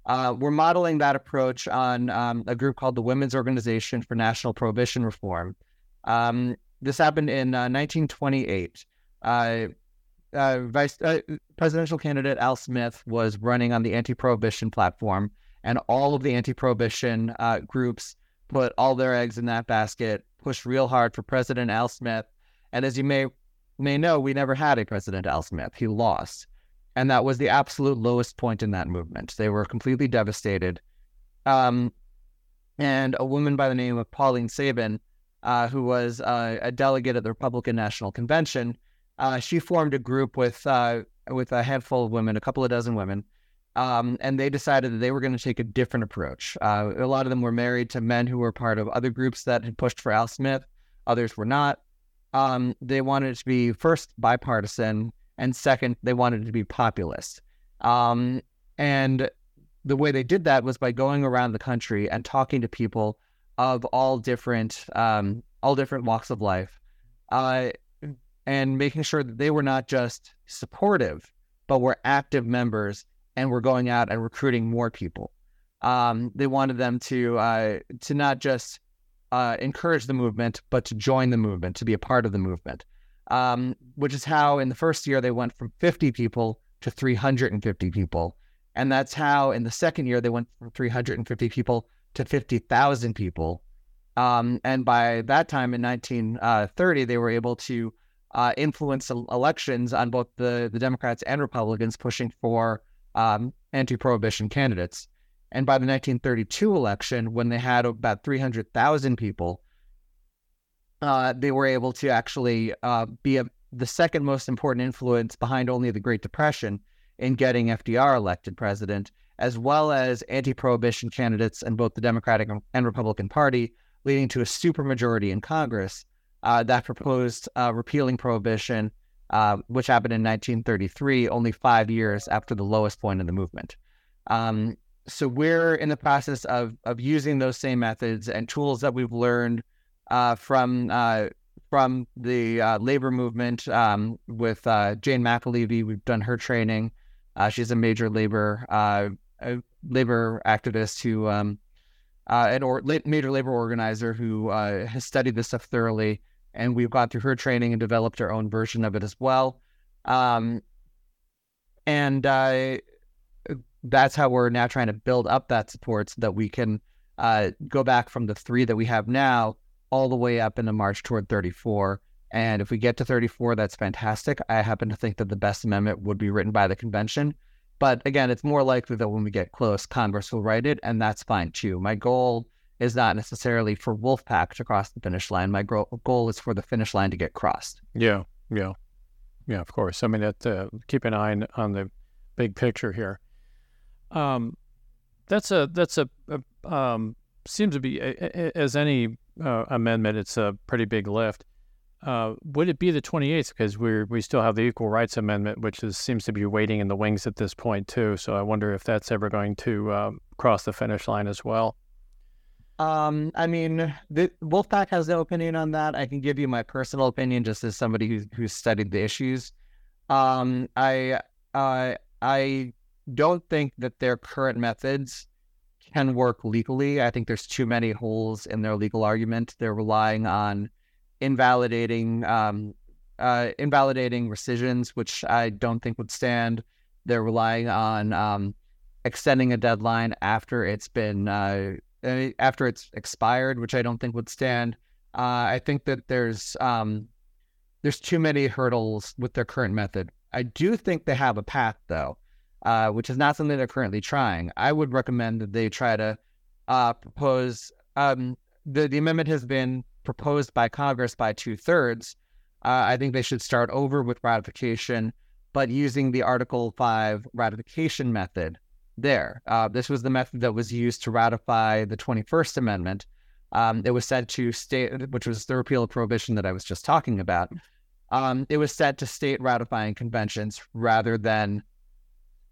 Uh, we're modeling that approach on um, a group called the Women's Organization for National Prohibition Reform. Um, this happened in uh, 1928. Uh, uh, Vice uh, presidential candidate Al Smith was running on the anti-prohibition platform, and all of the anti-prohibition groups put all their eggs in that basket, pushed real hard for President Al Smith. And as you may may know we never had a President Al Smith. He lost. And that was the absolute lowest point in that movement. They were completely devastated. Um, and a woman by the name of Pauline Sabin, uh, who was uh, a delegate at the Republican National Convention, uh, she formed a group with uh, with a handful of women, a couple of dozen women, um, and they decided that they were going to take a different approach. Uh, a lot of them were married to men who were part of other groups that had pushed for Al Smith. Others were not. Um, they wanted it to be first bipartisan, and second, they wanted it to be populist. Um, and the way they did that was by going around the country and talking to people of all different um, all different walks of life, uh, and making sure that they were not just supportive, but were active members and were going out and recruiting more people. Um, they wanted them to uh, to not just uh, encourage the movement, but to join the movement, to be a part of the movement. Um, which is how in the first year they went from 50 people to 350 people. And that's how in the second year they went from 350 people to 50,000 people. Um, and by that time in 1930, they were able to uh, influence elections on both the, the Democrats and Republicans pushing for um, anti prohibition candidates. And by the 1932 election, when they had about 300,000 people, uh, they were able to actually uh, be a, the second most important influence behind only the Great Depression in getting FDR elected president, as well as anti prohibition candidates in both the Democratic and Republican Party, leading to a supermajority in Congress uh, that proposed uh, repealing prohibition, uh, which happened in 1933, only five years after the lowest point in the movement. Um, so we're in the process of of using those same methods and tools that we've learned uh, from uh, from the uh, labor movement um, with uh, Jane McAlevey. We've done her training. Uh, she's a major labor uh, labor activist who um, an or, major labor organizer who has studied this stuff thoroughly. And we've gone through her training and developed our own version of it as well. Um, and that's how we're now trying to build up that support so that we can uh, go back from the three that we have now all the way up into March toward 34. And if we get to 34, that's fantastic. I happen to think that the best amendment would be written by the convention. But again, it's more likely that when we get close, Congress will write it, and that's fine too. My goal is not necessarily for Wolf-PAC to cross the finish line. My goal is for the finish line to get crossed. Yeah, yeah, yeah. Of course. I mean, that, uh, keep an eye on the big picture here. Um, that's a that's a, a um, seems to be a, a, as any uh, amendment. It's a pretty big lift. Uh, would it be the 28th? Because we we still have the Equal Rights Amendment, which is, seems to be waiting in the wings at this point too. So I wonder if that's ever going to um, cross the finish line as well. Um, I mean, the Wolf-PAC has no opinion on that. I can give you my personal opinion, just as somebody who's who's studied the issues. Um, I I don't think that their current methods can work legally. I think there's too many holes in their legal argument. They're relying on invalidating um, uh, invalidating rescissions, which I don't think would stand. They're relying on um, extending a deadline after it's been uh, uh after it's expired, which I don't think would stand. Uh, I think that there's um, there's too many hurdles with their current method. I do think they have a path though uh, which is not something they're currently trying. I would recommend that they try to uh, propose. Um, the the amendment has been proposed by Congress by two thirds. Uh, I think they should start over with ratification, but using the Article Five ratification method. There, uh, this was the method that was used to ratify the Twenty First Amendment. Um, it was sent to state, which was the repeal of prohibition that I was just talking about. Um, it was sent to state ratifying conventions rather than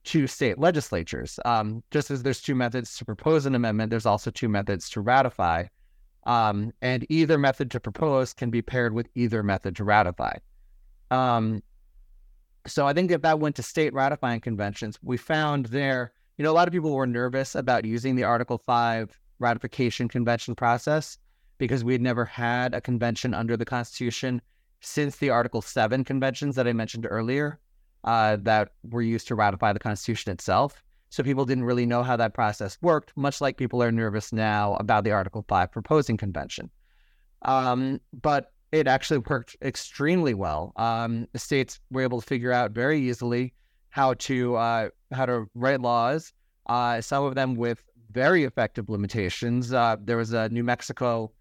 to state legislatures. Um, just as there's two methods to propose an amendment, there's also two methods to ratify. Um, and either method to propose can be paired with either method to ratify. Um, so I think if that went to state ratifying conventions, we found there, you know, a lot of people were nervous about using the Article 5 ratification convention process because we had never had a convention under the Constitution since the Article 7 conventions that I mentioned earlier uh, that were used to ratify the Constitution itself. So people didn't really know how that process worked, much like people are nervous now about the Article 5 proposing convention. Um, but it actually worked extremely well. Um, the states were able to figure out very easily how to uh, how to write laws. Uh, some of them with very effective limitations. Uh, there was a New Mexico,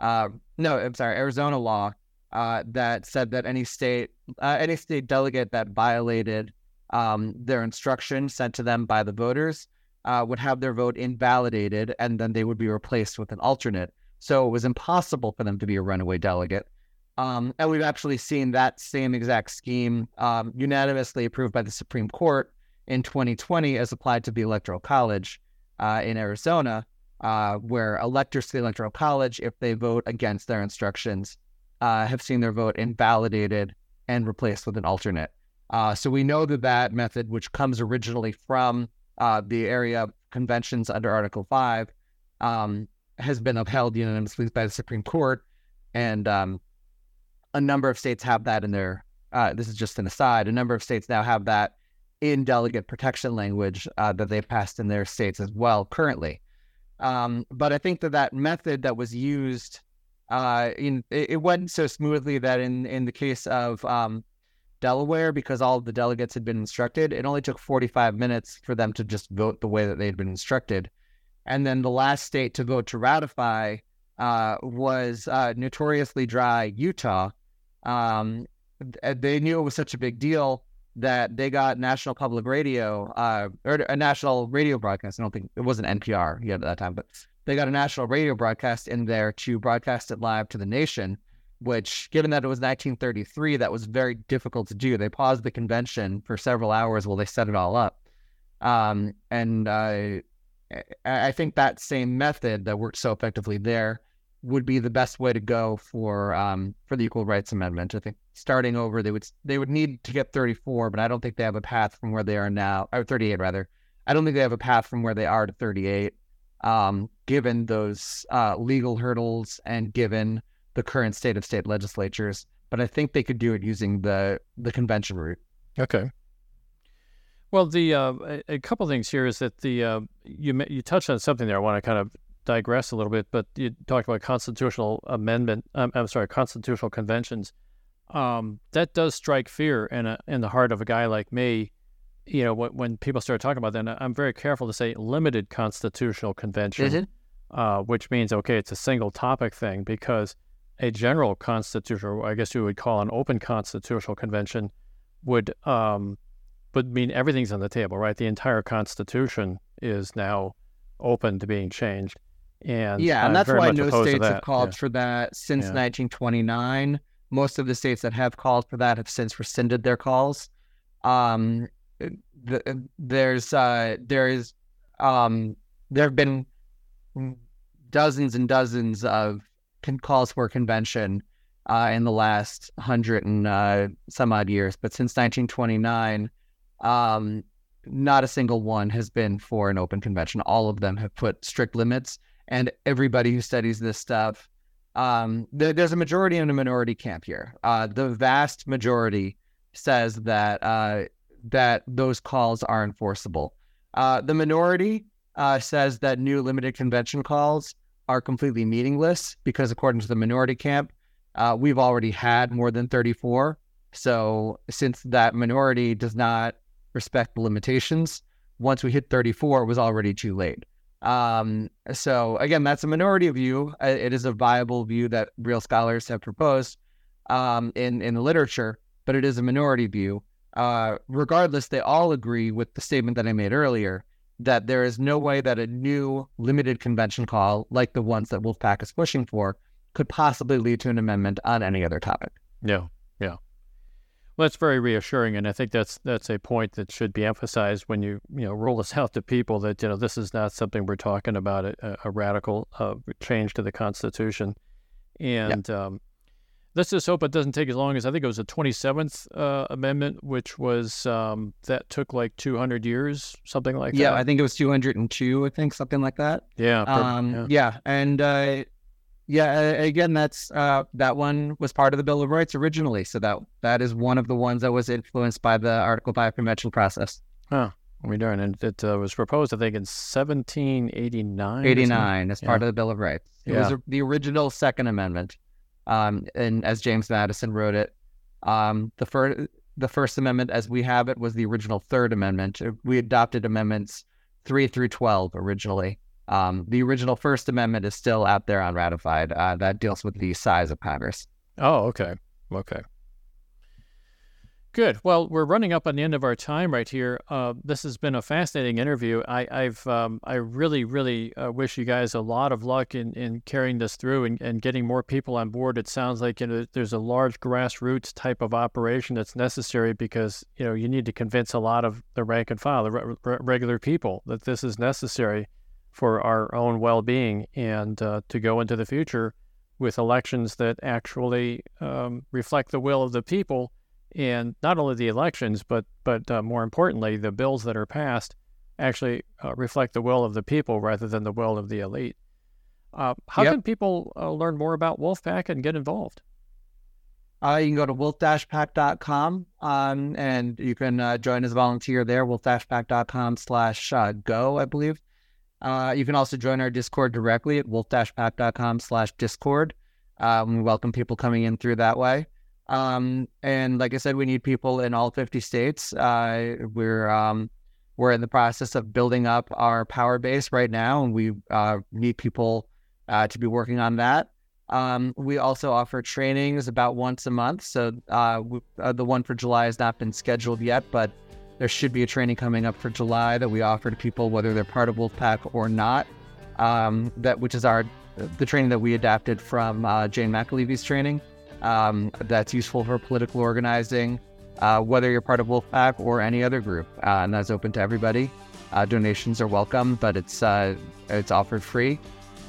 uh, no, I'm sorry, Arizona law uh, that said that any state uh, any state delegate that violated um, their instruction sent to them by the voters uh, would have their vote invalidated, and then they would be replaced with an alternate. So it was impossible for them to be a runaway delegate. Um, and we've actually seen that same exact scheme um, unanimously approved by the Supreme Court in 2020 as applied to the Electoral College uh, in Arizona, uh, where electors to the Electoral College, if they vote against their instructions, uh, have seen their vote invalidated and replaced with an alternate. Uh, so we know that that method, which comes originally from uh, the area conventions under Article 5, um, has been upheld unanimously by the Supreme Court. And um, a number of states have that in their, uh, this is just an aside, a number of states now have that in delegate protection language uh, that they've passed in their states as well currently. Um, but I think that that method that was used, uh, in it, it, went so smoothly that in in the case of um, Delaware, because all the delegates had been instructed, it only took 45 minutes for them to just vote the way that they had been instructed. And then the last state to vote to ratify uh, was uh, notoriously dry Utah. Um, they knew it was such a big deal that they got national public radio uh, or a national radio broadcast. I don't think it wasn't NPR yet at that time, but they got a national radio broadcast in there to broadcast it live to the nation. Which, given that it was 1933, that was very difficult to do. They paused the convention for several hours while they set it all up. Um, and I think that same method that worked so effectively there would be the best way to go for um, for the Equal Rights Amendment. I think starting over, they would they would need to get 34, but I don't think they have a path from where they are now, or 38 rather. I don't think they have a path from where they are to 38, um, given those uh, legal hurdles and given the current state of state legislatures. But I think they could do it using the the convention route. Okay. Well, the uh, a, a couple things here is that the uh, you you touched on something there. I want to kind of digress a little bit, but you talked about constitutional amendment. Um, I'm sorry, constitutional conventions. Um, that does strike fear in a, in the heart of a guy like me. You know, when, when people start talking about that, I'm very careful to say limited constitutional convention, uh, which means okay, it's a single topic thing because a general constitutional, I guess you would call an open constitutional convention, would um, would mean everything's on the table, right? The entire Constitution is now open to being changed. And yeah, and that's why no states have called yeah. for that since yeah. 1929. Most of the states that have called for that have since rescinded their calls. Um, the, there's uh, there is um, there have been dozens and dozens of calls for convention uh, in the last hundred and uh, some odd years, but since 1929, um, not a single one has been for an open convention. All of them have put strict limits and everybody who studies this stuff, um, th- there's a majority and a minority camp here. Uh, the vast majority says that uh, that those calls are enforceable. Uh, the minority uh, says that new limited convention calls are completely meaningless because, according to the minority camp, uh, we've already had more than 34. So, since that minority does not respect the limitations, once we hit 34, it was already too late. Um, so again, that's a minority view. Uh, it is a viable view that real scholars have proposed um, in in the literature, but it is a minority view. Uh, regardless, they all agree with the statement that I made earlier that there is no way that a new limited convention call, like the ones that Wolf-PAC is pushing for, could possibly lead to an amendment on any other topic. Yeah, yeah. Well, that's very reassuring, and I think that's that's a point that should be emphasized when you you know roll this [LAUGHS] out to people that you know this is not something we're talking about a, a radical uh, change to the Constitution, and um, let's just hope it doesn't take as long as I think it was the Twenty Seventh uh, Amendment, which was um, that took like two hundred years, something like yeah, that. Yeah, I think it was two hundred and two. I think something like that. Yeah, um, yeah. yeah, and uh, yeah, again, that's uh, that one was part of the Bill of Rights originally, so that that is one of the ones that was influenced by the Article Five convention process. Huh. We darn, and it uh, was proposed, I think, in 1789. 89 as yeah. part of the Bill of Rights. It yeah. was the original Second Amendment, um, and as James Madison wrote it, um, the first the First Amendment, as we have it, was the original Third Amendment. We adopted amendments three through twelve originally. Um, the original First Amendment is still out there unratified. Uh, that deals with the size of Congress. Oh, okay. Okay. Good. Well, we're running up on the end of our time right here. Uh, this has been a fascinating interview. I, I've, um, I really, really uh, wish you guys a lot of luck in, in carrying this through and, and getting more people on board. It sounds like you know, there's a large grassroots type of operation that's necessary because you know you need to convince a lot of the rank and file, the re- re- regular people, that this is necessary for our own well-being and uh, to go into the future with elections that actually um, reflect the will of the people and not only the elections, but but uh, more importantly, the bills that are passed actually uh, reflect the will of the people rather than the will of the elite. Uh, how yep. can people uh, learn more about Wolf-PAC and get involved? Uh, you can go to wolf-pac.com um, and you can uh, join as a volunteer there, wolf-pac.com slash go, I believe. you can also join our Discord directly at wolf-pac.com slash discord. Um, we welcome people coming in through that way. Um, and like I said, we need people in all 50 states. Uh, we're um, we're in the process of building up our power base right now, and we uh, need people uh, to be working on that. Um, we also offer trainings about once a month. So uh, we, uh, the one for July has not been scheduled yet, but there should be a training coming up for July that we offer to people whether they're part of Wolf-PAC or not. Um, that which is our the training that we adapted from uh, Jane McAlevey's training um, that's useful for political organizing, uh, whether you're part of Wolf-PAC or any other group, uh, and that's open to everybody. Uh, donations are welcome, but it's uh, it's offered free.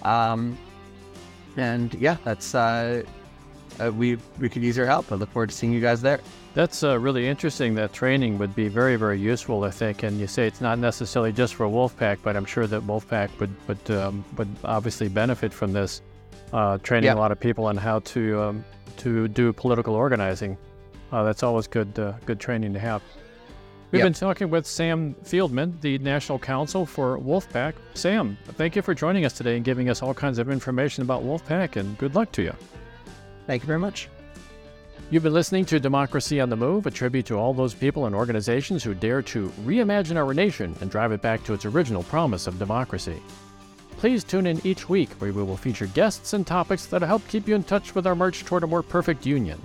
Um, and yeah, that's uh, uh, we we could use your help. I look forward to seeing you guys there. That's uh, really interesting. That training would be very, very useful, I think. And you say it's not necessarily just for Wolf-PAC, but I'm sure that Wolf-PAC would would um, would obviously benefit from this uh, training yep. a lot of people on how to um, to do political organizing. Uh, that's always good, uh, good training to have. We've yep. been talking with Sam Fieldman, the National Counsel for Wolf-PAC. Sam, thank you for joining us today and giving us all kinds of information about Wolf-PAC, and good luck to you. Thank you very much. You've been listening to Democracy on the Move, a tribute to all those people and organizations who dare to reimagine our nation and drive it back to its original promise of democracy. Please tune in each week where we will feature guests and topics that'll help keep you in touch with our march toward a more perfect union.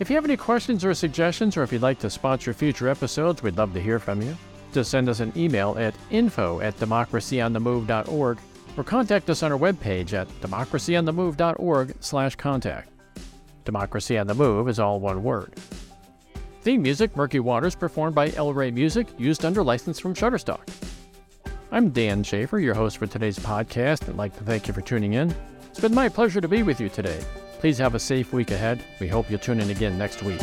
If you have any questions or suggestions, or if you'd like to sponsor future episodes, we'd love to hear from you. Just send us an email at info at democracyonthemove.org or contact us on our webpage at democracyonthemove.org slash contact. Democracy on the Move is all one word. Theme music, Murky Waters, performed by El Rey Music, used under license from Shutterstock. I'm Dan Schaefer, your host for today's podcast. I'd like to thank you for tuning in. It's been my pleasure to be with you today. Please have a safe week ahead. We hope you'll tune in again next week.